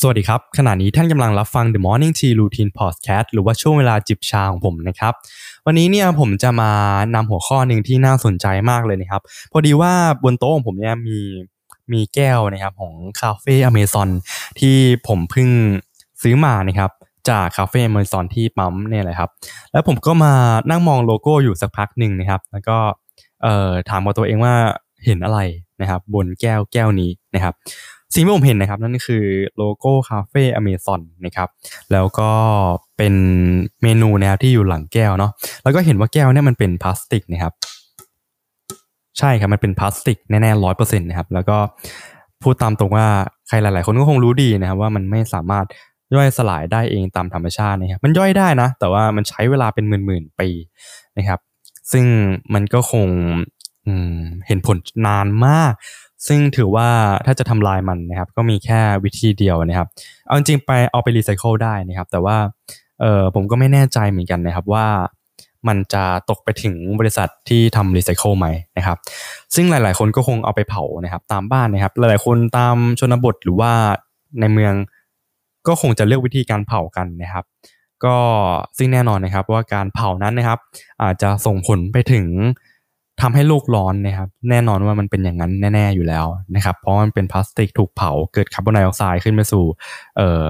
สวัสดีครับ ขณะนี้ท่านกำลังรับฟัง The Morning Tea Routine Podcast หรือว่าช่วงเวลาจิบชาของผมนะครับ วันนี้เนี่ยผมจะมานำหัวข้อหนึ่งที่น่าสนใจมากเลยนะครับ พอดีว่าบนโต๊ะของผมเนี่ยมีมีแก้วนะครับของคาเฟ่อเมซอนที่ผมเพิ่งซื้อมานะครับจากคาเฟ่อเมซอนที่ปั๊มเนี่ยแหละครับ แล้วผมก็มานั่งมองโลโก้อยู่สักพักหนึ่งนะครับ แล้วก็เอ่อถามกับตัวเองว่าเห็นอะไร นะครับบนแก้วแก้วนี้นะครับสิ่งที่ผมเห็นนะครับนั่นคือโลโก้คาเฟ่อเมซอนนะครับแล้วก็เป็นเมนูนะครับที่อยู่หลังแก้วเนาะแล้วก็เห็นว่าแก้วเนี่ยมันเป็นพลาสติกนะครับใช่ครับมันเป็นพลาสติกแน่ๆร้อยเปอร์เซ็นต์นะครับแล้วก็พูดตามตรงว่าใครหลาย ๆ คนก็คงรู้ดีนะครับว่ามันไม่สามารถย่อยสลายได้เองตามธรรมชาตินะครับมันย่อยได้นะ แต่ว่ามันใช้เวลาเป็นหมื่นๆปีนะครับ ซึ่งมันก็คง เห็นผลนานมาก ซึ่งถือว่าถ้าจะทำลายมันนะครับ ก็มีแค่วิธีเดียวนะครับ เอาจริงไปเอาไปรีไซเคิลได้นะครับ แต่ว่าเออผมก็ไม่แน่ใจเหมือนกันนะครับว่ามันจะตกไปถึงบริษัทที่ทำรีไซเคิลไหมนะครับ ซึ่งหลาย ๆ คนก็คงเอาไปเผานะครับ ตามบ้านนะครับ หลาย ๆ คนตามชนบทหรือว่าในเมืองก็คงจะเลือกวิธีการเผากันนะครับ ก็ซึ่งแน่นอนนะครับว่าการเผานั้นนะครับ อาจจะส่งผลไปถึง ทำให้โลกร้อนนะครับแน่นอนว่ามันเป็นอย่างนั้นแน่ๆอยู่แล้วนะครับเพราะมันเป็นพลาสติกถูกเผาเกิดคาร์บอนไดออกไซด์ขึ้นไปสู่เอ่อ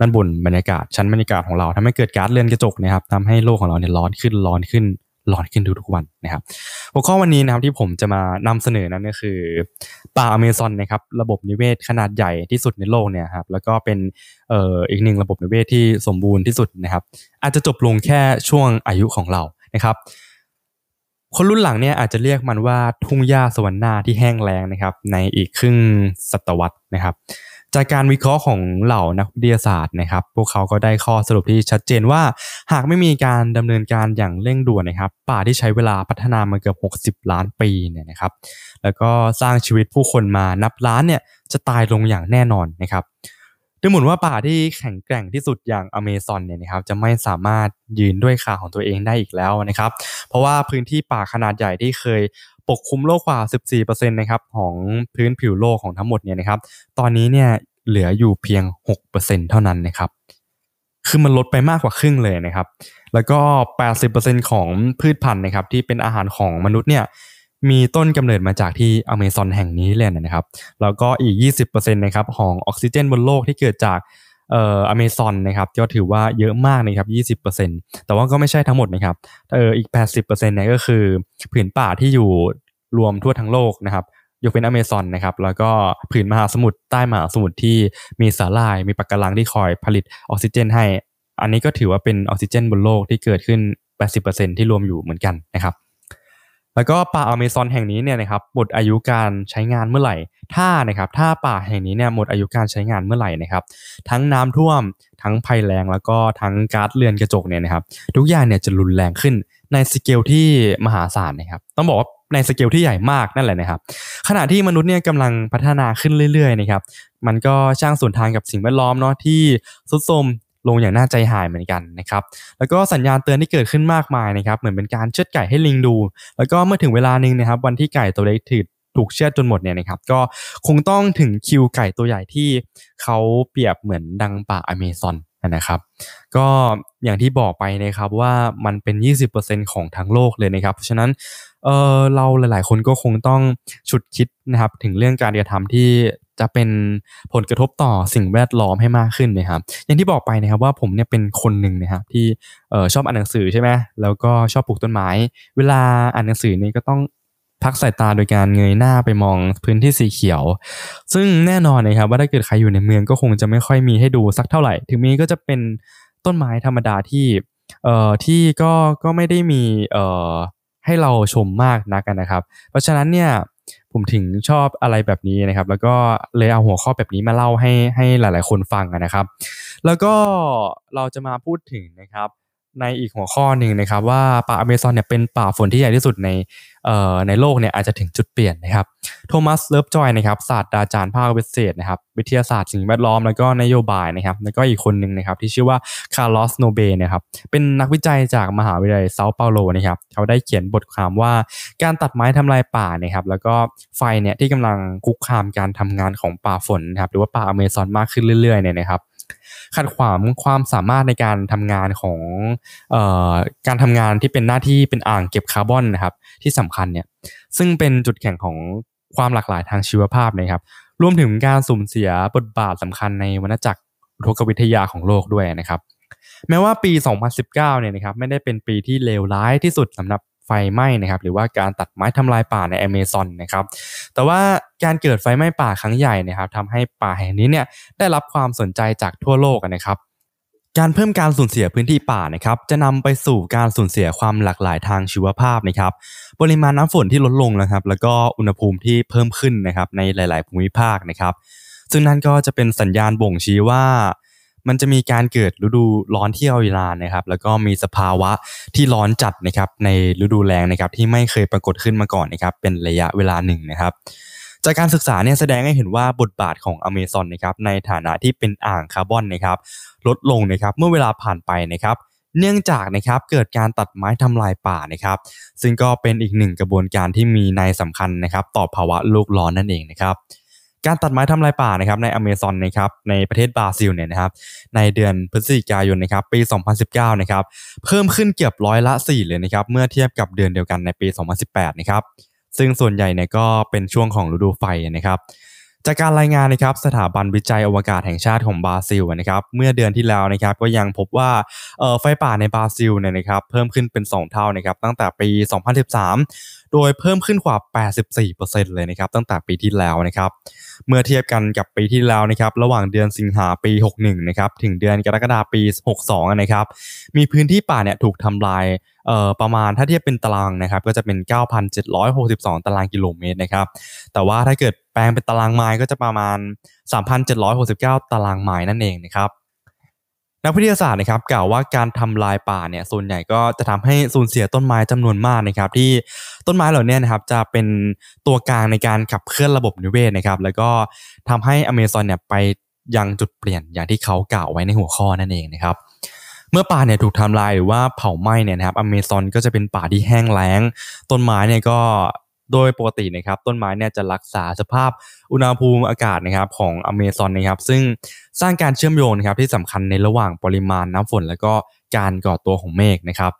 ด้านบนบรรยากาศชั้นบรรยากาศของเราทำให้เกิดก๊าซเรือนกระจกนะครับทำให้โลกของเราเนี่ยร้อนขึ้นร้อนขึ้นร้อนขึ้นทุกๆวันนะครับหัวข้อวันนี้นะครับที่ผมจะมานำเสนอนั้นก็คือป่าอเมซอนนะครับระบบนิเวศขนาดใหญ่ที่สุดในโลกเนี่ยครับแล้วก็เป็นเอ่ออีกหนึ่งระบบนิเวศที่สมบูรณ์ที่สุดนะครับอาจจะจบลงแค่ช่วงอายุของเรานะครับ คนรุ่นหลังเนี่ยอาจจะเรียกมันว่าทุ่งหญ้าสวรรค์นาที่แห้งแล้งนะครับ ในอีกครึ่งศตวรรษนะครับ จากการวิเคราะห์ของเหล่านักวิทยาศาสตร์นะครับ พวกเขาก็ได้ข้อสรุปที่ชัดเจนว่า หากไม่มีการดำเนินการอย่างเร่งด่วนนะครับ ป่าที่ใช้เวลาพัฒนามาเกือบ60 ล้านปีเนี่ยนะครับ แล้วก็สร้างชีวิตผู้คนมานับล้านเนี่ยจะตายลงอย่างแน่นอนนะครับ ดูเหมือนว่าป่าที่แข็งแกร่งที่สุดอย่างอเมซอนเนี่ยนะครับจะไม่สามารถยืนด้วยขาของตัวเองได้อีกแล้วนะครับ เพราะว่าพื้นที่ป่าขนาดใหญ่ที่เคยปกคลุมโลกกว่า 14%นะครับของพื้นผิวโลกของทั้งหมดเนี่ยนะครับ ตอนนี้เนี่ยเหลืออยู่เพียง 6%เท่านั้นนะครับ คือมันลดไปมากกว่าครึ่งเลยนะครับ แล้วก็ 80%ของพืชพันธุ์นะครับที่เป็นอาหารของมนุษย์เนี่ย มีต้นกำเนิดมาจากที่อเมซอนแห่งนี้เลยนะครับ แล้วก็อีก 20%นะครับของออกซิเจนบนโลกที่เกิดจากเอ่ออเมซอนนะครับก็ถือว่าเยอะมากนะครับ 20%แต่ว่าก็ไม่ใช่ทั้งหมดนะครับเอออีก 80%เนี่ยก็คือผืนป่าที่อยู่รวมทั่วทั้งโลกนะครับยกเป็นอเมซอนนะครับ แล้วก็ผืนมหาสมุทรใต้มหาสมุทรที่มีสาหร่าย มีปะการังที่คอยผลิตออกซิเจนให้ อันนี้ก็ถือว่าเป็นออกซิเจนบนโลกที่เกิดขึ้น 80%ที่รวมอยู่เหมือนกันนะครับ แล้วก็ป่าอเมซอนแห่งนี้เนี่ยนะครับหมดอายุการใช้งานเมื่อไหร่ ถ้านะครับถ้าป่าแห่งนี้เนี่ยหมดอายุการใช้งานเมื่อไหร่นะครับ ทั้งน้ำท่วมทั้งภัยแล้งแล้วก็ทั้งก๊าซเรือนกระจกเนี่ยนะครับ ทุกอย่างเนี่ยจะรุนแรงขึ้นในสเกลที่มหาศาลนะครับ ต้องบอกว่าในสเกลที่ใหญ่มากนั่นแหละนะครับ ขณะที่มนุษย์เนี่ยกำลังพัฒนาขึ้นเรื่อยๆนะครับ มันก็ช่างส่วนทางกับสิ่งแวดล้อมเนาะที่สุดโทม ลงอย่างน่าใจหายเหมือนกันนะครับ แล้วก็สัญญาณเตือนที่เกิดขึ้นมากมายนะครับ เหมือนเป็นการเชือดไก่ให้ลิงดู แล้วก็เมื่อถึงเวลานึงนะครับ วันที่ไก่ตัวเล็กถือถูกเชือดจนหมดเนี่ยนะครับ ก็คงต้องถึงคิวไก่ตัวใหญ่ที่เขาเปรียบเหมือนดังป่าอเมซอนนะครับ ก็อย่างที่บอกไปนะครับว่ามันเป็น 20%ของทั้งโลกเลยนะครับ เพราะฉะนั้น เออเราหลาย ๆ คนก็คงต้องฉุดคิดนะครับถึงเรื่องการกระทำที่จะเป็นผลกระทบต่อสิ่งแวดล้อมให้มากขึ้นนะครับ อย่างที่บอกไปนะครับว่าผมเนี่ยเป็นคนหนึ่งนะครับที่เออชอบอ่านหนังสือใช่ไหมแล้วก็ชอบปลูกต้นไม้ เวลาอ่านหนังสือนี่ก็ต้องพักสายตาโดยการเงยหน้าไปมองพื้นที่สีเขียว ซึ่งแน่นอนนะครับว่าถ้าเกิดใครอยู่ในเมืองก็คงจะไม่ค่อยมีให้ดูสักเท่าไหร่ ถึงมีก็จะเป็นต้นไม้ธรรมดาที่เอ่อที่ก็ก็ไม่ได้มีเอ่อ ให้เราชมมากนักนะครับ เพราะฉะนั้นเนี่ยผมถึงชอบอะไรแบบนี้นะครับ แล้วก็เลยเอาหัวข้อแบบนี้มาเล่าให้ให้หลาย ๆ คนฟังนะครับ แล้วก็เราจะมาพูดถึงนะครับ ในอีกหัวข้อหนึ่งนะครับ ว่าป่าอเมซอนเนี่ยเป็นป่าฝนที่ใหญ่ที่สุดในในโลกเนี่ยอาจจะถึงจุดเปลี่ยนนะครับโทมัสเลิฟจอยนะครับศาสตราจารย์ภาควิทยานะครับวิทยาศาสตร์สิ่งแวดล้อมแล้วก็นโยบายนะครับแล้วก็อีกคนหนึ่งนะครับที่ชื่อว่าคาร์ลอสโนเบนะครับเป็นนักวิจัยจากมหาวิทยาลัยเซาเปาโลนะครับเขาได้เขียนบทความว่าการตัดไม้ทำลายป่านะครับแล้วก็ไฟเนี่ยที่กำลังคุกคามการทำงานของป่าฝนนะครับหรือว่าป่าอเมซอนมากขึ้นเรื่อยๆเนี่ยนะครับ ขัดขวางความสามารถในการทำงานของออการทำงานที่เป็นหน้าที่เป็นอ่างเก็บคาร์บอนนะครับ ที่สำคัญเนี่ยซึ่งเป็นจุดแข็งของความหลากหลายทางชีวภาพนะครับ รวมถึงการสูญเสียบทบาทสำคัญในวรรณจักรอุทกวิทยาของโลกด้วยนะครับ แม้ว่าปี 2019 เนี่ยนะครับไม่ได้เป็นปีที่เลวร้ายที่สุดสำหรับไฟไหม้นะครับหรือว่าการตัดไม้ทำลายป่าในแอเมซอนนะครับ แต่ว่าการเกิดไฟไหม้ป่าครั้งใหญ่นะครับทำให้ป่าแห่งนี้เนี่ยได้รับความสนใจจากทั่วโลกนะครับการเพิ่มการสูญเสียพื้นที่ป่านะครับจะนำไปสู่การสูญเสียความหลากหลายทางชีวภาพนะครับปริมาณน้ำฝนที่ลดลงนะครับ แล้วก็อุณหภูมิที่เพิ่มขึ้นนะครับในหลาย ๆ ภูมิภาคนะครับ ซึ่งนั่นก็จะเป็นสัญญาณบ่งชี้ว่า มันจะมีการเกิดฤดูร้อนที่ยาวนานนะครับ แล้วก็มีสภาวะที่ร้อนจัดนะครับในฤดูแล้งนะครับ ที่ไม่เคยปรากฏขึ้นมาก่อนนะครับ เป็นระยะเวลาหนึ่งนะครับ จากการศึกษาเนี่ยแสดงให้เห็นว่าบทบาทของอเมซอนนะครับ ในฐานะที่เป็นอ่างคาร์บอนนะครับ ลดลงนะครับเมื่อเวลาผ่านไปนะครับเนื่องจากนะครับเกิดการตัดไม้ทำลายป่านะครับ ซึ่งก็เป็นอีกหนึ่งกระบวนการที่มีในสำคัญนะครับ ต่อภาวะโลกร้อนนั่นเองนะครับ การตัดไม้ทำลายป่านะครับในอเมซอนนะครับในประเทศบราซิลเนี่ยนะครับในเดือนพฤศจิกายนนะครับปี 2019นะครับเพิ่มขึ้นเกือบร้อยละ 4 เลยนะครับเมื่อเทียบกับเดือนเดียวกันในปี 2018นะครับซึ่งส่วนใหญ่เนี่ยก็เป็นช่วงของฤดูไฟนะครับจากการรายงานนะครับสถาบันวิจัยอวกาศแห่งชาติของบราซิลนะครับเมื่อเดือนที่แล้วนะครับก็ยังพบว่าเอ่อไฟป่าในบราซิลเนี่ยนะครับเพิ่มขึ้นเป็น 2 เท่านะครับตั้งแต่ปี 2013 โดยเพิ่มขึ้นกว่า 84%เลยนะครับตั้งแต่ปีที่แล้วนะครับเมื่อเทียบกันกับปีที่แล้วนะครับระหว่างเดือนสิงหาปี 61นะครับถึงเดือนกรกฎาคมปี 62นะครับมีพื้นที่ป่าเนี่ยถูกทำลายเอ่อประมาณถ้าเทียบเป็นตารางนะครับก็จะเป็น 9,762 ตารางกิโลเมตรนะครับแต่ว่าถ้าเกิดแปลงเป็นตารางไมล์ก็จะประมาณ 3,769 ตารางไมล์นั่นเองนะครับ นักวิทยาศาสตร์นะครับกล่าวว่าการทำลายป่าเนี่ยส่วนใหญ่ก็จะทำให้สูญเสียต้นไม้จำนวนมากนะครับที่ต้นไม้เหล่านี้นะครับจะเป็นตัวกลางในการขับเคลื่อนระบบนิเวศนะครับแล้วก็ทำให้อเมซอนเนี่ยไปยังจุดเปลี่ยนอย่างที่เขากล่าวไว้ในหัวข้อนั่นเองนะครับเมื่อป่าเนี่ยถูกทำลายหรือว่าเผาไหม้เนี่ยนะครับอเมซอนก็จะเป็นป่าที่แห้งแล้ง ต้นไม้เนี่ยก็ โดยปกตินะครับต้นไม้เนี่ยจะรักษาสภาพอุณหภูมิอากาศนะครับของอเมซอนนะครับซึ่งสร้างการเชื่อมโยงนะครับที่สำคัญในระหว่างปริมาณน้ำฝน และก็การก่อตัวของเมฆนะครับ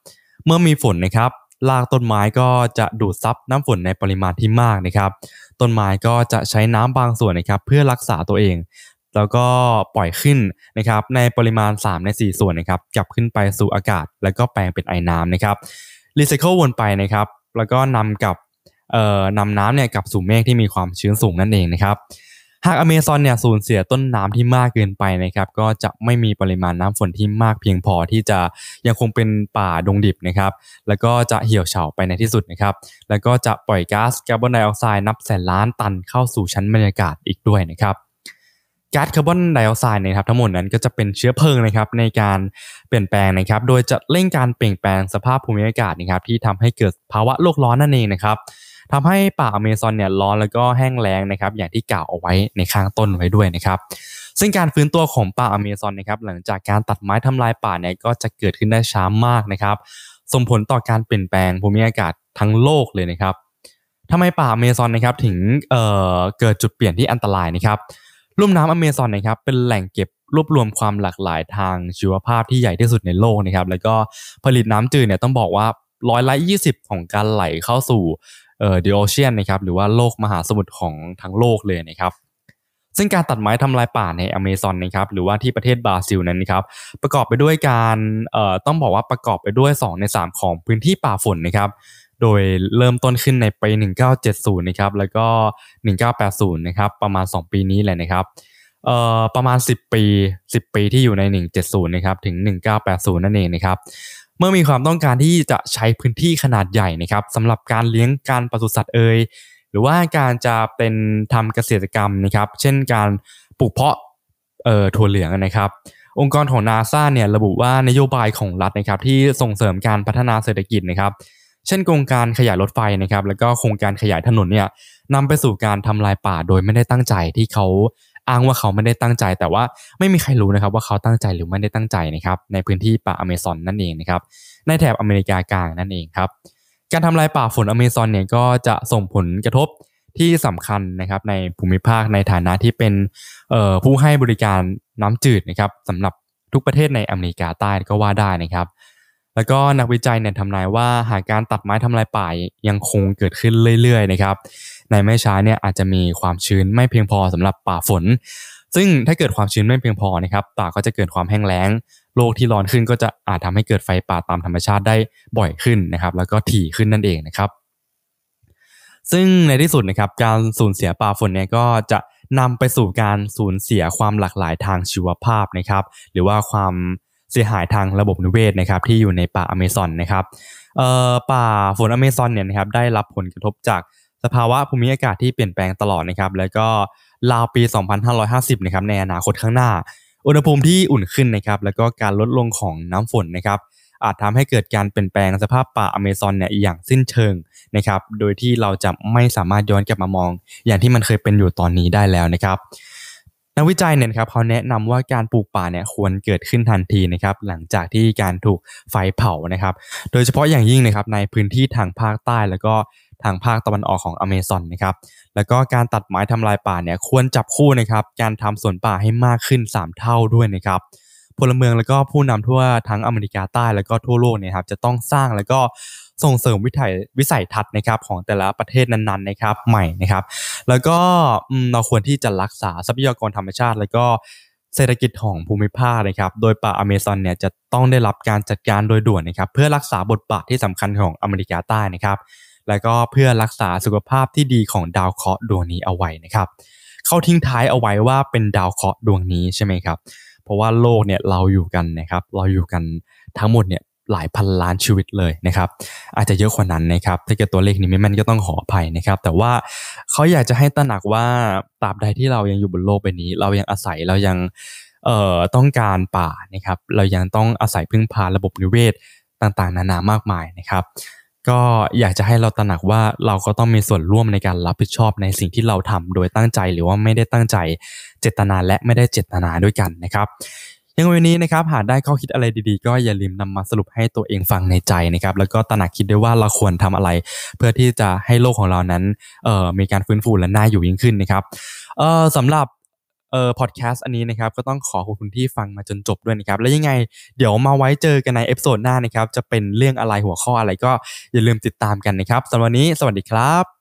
เมื่อมีฝนนะครับรากต้นไม้ก็จะดูดซับน้ำฝนในปริมาณที่มากนะครับต้นไม้ก็จะใช้น้ำบางส่วนนะครับเพื่อรักษาตัวเอง แล้วก็ปล่อยขึ้นนะครับในปริมาณ 3 ใน 4 ส่วนนะครับกลับขึ้นไปสู่อากาศ แล้วก็แปลงเป็นไอน้ำนะครับรีไซเคิลวนไปนะครับแล้วก็นำกับ นำน้ำเนี่ยกลับสู่เมฆที่มีความชื้นสูงนั่นเองนะครับหากอเมซอนเนี่ยสูญเสียต้นน้ำที่มากเกินไปนะครับก็จะไม่มีปริมาณน้ำฝนที่มากเพียงพอที่จะยังคงเป็นป่าดงดิบนะครับแล้วก็จะเหี่ยวเฉาไปในที่สุดนะครับแล้วก็จะปล่อยก๊าซคาร์บอนไดออกไซด์นับแสนล้านตันเข้าสู่ชั้นบรรยากาศอีกด้วยนะครับก๊าซคาร์บอนไดออกไซด์นะครับทั้งหมดนั้นก็จะเป็นเชื้อเพลิงนะครับในการเปลี่ยนแปลงนะครับโดยจะเร่งการเปลี่ยนแปลงสภาพภูมิอากาศนะครับที่ทำให้เกิดภาวะโลกร้อนนั่นเองนะครับ ทำให้ป่าอเมซอนเนี่ยร้อนแล้วก็แห้งแล้งนะครับอย่างที่กล่าวเอาไว้ในข้างต้นไว้ด้วยนะครับซึ่งการฟื้นตัวของป่าอเมซอนนะครับหลังจากการตัดไม้ทำลายป่าเนี่ยก็จะเกิดขึ้นได้ช้ามากนะครับส่งผลต่อการเปลี่ยนแปลงภูมิอากาศทั้งโลกเลยนะครับทำไมป่าอเมซอนนะครับถึงเอ่อเกิดจุดเปลี่ยนที่อันตรายนะครับลุ่มน้ำอเมซอนนะครับเป็นแหล่งเก็บรวบรวมความหลากหลายทางชีวภาพที่ใหญ่ที่สุดในโลกนะครับ แล้วก็ผลิตน้ำจืดเนี่ยต้องบอกว่าร้อยละ20ของการไหลเข้าสู่ เอ่อ the ocean นะครับหรือว่าโลกมหาสมุทรของทั้งโลกเลยนะครับซึ่งการตัดไม้ทำลายป่าในอเมซอนนะครับหรือว่าที่ประเทศบราซิลนั้นนะครับประกอบไปด้วยการเอ่อต้องบอกว่าประกอบไปด้วย 2 ใน 3 ของพื้นที่ป่าฝนนะครับโดยเริ่มต้นขึ้นในปี 1970 นะครับแล้วก็ 1980 นะครับประมาณ 2 ปีนี้เลยนะครับเอ่อประมาณ 10 ปี 10 ปีที่อยู่ใน 170 นะครับถึง 1980 นั่นเองนะครับ เมื่อมีความต้องการที่จะใช้พื้นที่ขนาดใหญ่นะครับสำหรับการเลี้ยงการปศุสัตว์เอ่ยหรือว่าการจะเป็นทำเกษตรกรรมนะครับ เช่นการปลูกเพาะเอ่อถั่วเหลืองนะครับ องค์กรของนาซาเนี่ยระบุว่านโยบายของรัฐนะครับที่ส่งเสริมการพัฒนาเศรษฐกิจนะครับ เช่นโครงการขยายรถไฟนะครับ แล้วก็โครงการขยายถนนเนี่ยนำไปสู่การทำลายป่าโดยไม่ได้ตั้งใจที่เขา อ้างว่าเขาไม่ได้ตั้งใจ แต่ว่าไม่มีใครรู้นะครับว่าเขาตั้งใจหรือไม่ได้ตั้งใจนะครับในพื้นที่ป่าอเมซอนนั่นเองนะครับในแถบอเมริกากลางนั่นเองครับการทำลายป่าฝนอเมซอนเนี่ยก็จะส่งผลกระทบที่สำคัญนะครับในภูมิภาคในฐานะที่เป็นผู้ให้บริการน้ำจืดนะครับสำหรับทุกประเทศในอเมริกาใต้ก็ว่าได้นะครับ แล้วก็นักวิจัยเนี่ยทำนายว่าหากการตัดไม้ทำลายป่ายังคงเกิดขึ้นเรื่อยๆนะครับ ในไม่ช้าเนี่ยอาจจะมีความชื้นไม่เพียงพอสำหรับป่าฝน ซึ่งถ้าเกิดความชื้นไม่เพียงพอนะครับป่าก็จะเกิดความแห้งแล้งโลกที่ร้อนขึ้นก็จะอาจทำให้เกิดไฟป่าตามธรรมชาติได้บ่อยขึ้นนะครับ แล้วก็ถี่ขึ้นนั่นเองนะครับซึ่งในที่สุดนะครับการสูญเสียป่าฝนเนี่ยก็จะนำไปสู่การสูญเสียความหลากหลายทางชีวภาพนะครับ หรือว่าความเสียหายทางระบบนิเวศนะครับ ที่อยู่ในป่าอเมซอนนะครับป่าฝนอเมซอนเนี่ยนะครับได้รับผลกระทบจาก สภาวะภูมิอากาศที่เปลี่ยนแปลงตลอดนะครับ แล้วก็ราวปี 2550 นะครับในอนาคตข้างหน้า อุณหภูมิที่อุ่นขึ้นนะครับ แล้วก็การลดลงของน้ำฝนนะครับ อาจทำให้เกิดการเปลี่ยนแปลงสภาพป่าอเมซอนเนี่ยอย่างสิ้นเชิงนะครับ โดยที่เราจะไม่สามารถย้อนกลับมามอง อย่างที่มันเคยเป็นอยู่ตอนนี้ได้แล้วนะครับ นักวิจัยเนี่ยครับเขาแนะนำว่าการปลูกป่าเนี่ยควรเกิดขึ้นทันทีนะครับหลังจากที่การถูกไฟเผานะครับ โดยเฉพาะอย่างยิ่งนะครับในพื้นที่ทางภาคใต้แล้วก็ทางภาคตะวันออกของอเมซอนนะครับ แล้วก็การตัดไม้ทำลายป่าเนี่ยควรจับคู่นะครับ การทำสวนป่าให้มากขึ้น 3 เท่าด้วยนะครับ พลเมืองแล้วก็ผู้นำทั่วทั้งอเมริกาใต้แล้วก็ทั่วโลกเนี่ยครับจะต้องสร้างแล้วก็ ส่งเสริมวิถัยวิสัยทัศน์นะครับของแต่ละประเทศนั้นๆนะครับใหม่นะครับ แล้วก็เราควรที่จะรักษาทรัพยากรธรรมชาติ แล้วก็เศรษฐกิจของภูมิภาคนะครับ โดยป่าอเมซอนเนี่ยจะต้องได้รับการจัดการโดยด่วนนะครับ เพื่อรักษาบทบาทที่สำคัญของอเมริกาใต้นะครับ แล้วก็เพื่อรักษาสุขภาพที่ดีของดาวเคราะห์ดวงนี้เอาไว้นะครับเขาทิ้งท้ายเอาไว้ว่าเป็นดาวเคราะห์ดวงนี้ใช่ไหมครับ เพราะว่าโลกเนี่ยเราอยู่กันนะครับ เราอยู่กันทั้งหมดเนี่ย หลายพันล้านชีวิตเลยนะครับอาจจะเยอะกว่านั้นนะครับถ้าเกิดตัวเลขนี้ไม่แม่นก็ต้องขออภัยนะครับแต่ว่าเขาอยากจะให้ตระหนักว่าตราบใดที่เรายังอยู่บนโลกใบนี้ เรายังอาศัยเรายังเอ่อต้องการป่านะครับเรายังต้องอาศัยพึ่งพาระบบนิเวศต่างๆ นานามากมายนะครับ ก็อยากจะให้เราตระหนักว่าเราก็ต้องมีส่วนร่วมในการรับผิดชอบในสิ่งที่เราทำโดยตั้งใจหรือว่าไม่ได้ตั้งใจเจตนาและไม่ได้เจตนาด้วยกันนะครับ ยังวันนี้นะครับหากได้ข้อคิดอะไรดีๆ ก็อย่าลืมนำมาสรุปให้ตัวเองฟังในใจนะครับแล้วก็ตระหนักคิดด้วยว่าเราควรทำอะไร เพื่อที่จะให้โลกของเรานั้นเอ่อมีการฟื้นฟูและน่าอยู่ยิ่งขึ้นนะครับเอ่อสำหรับเอ่อพอดแคสต์อันนี้นะครับก็ต้องขอขอบคุณที่ฟังมาจนจบด้วยนะครับแล้วยังไงเดี๋ยวมาไว้เจอกันใน episode หน้านะครับจะเป็นเรื่องอะไรหัวข้ออะไรก็อย่าลืมติดตามกันนะครับสำหรับวันนี้สวัสดีครับ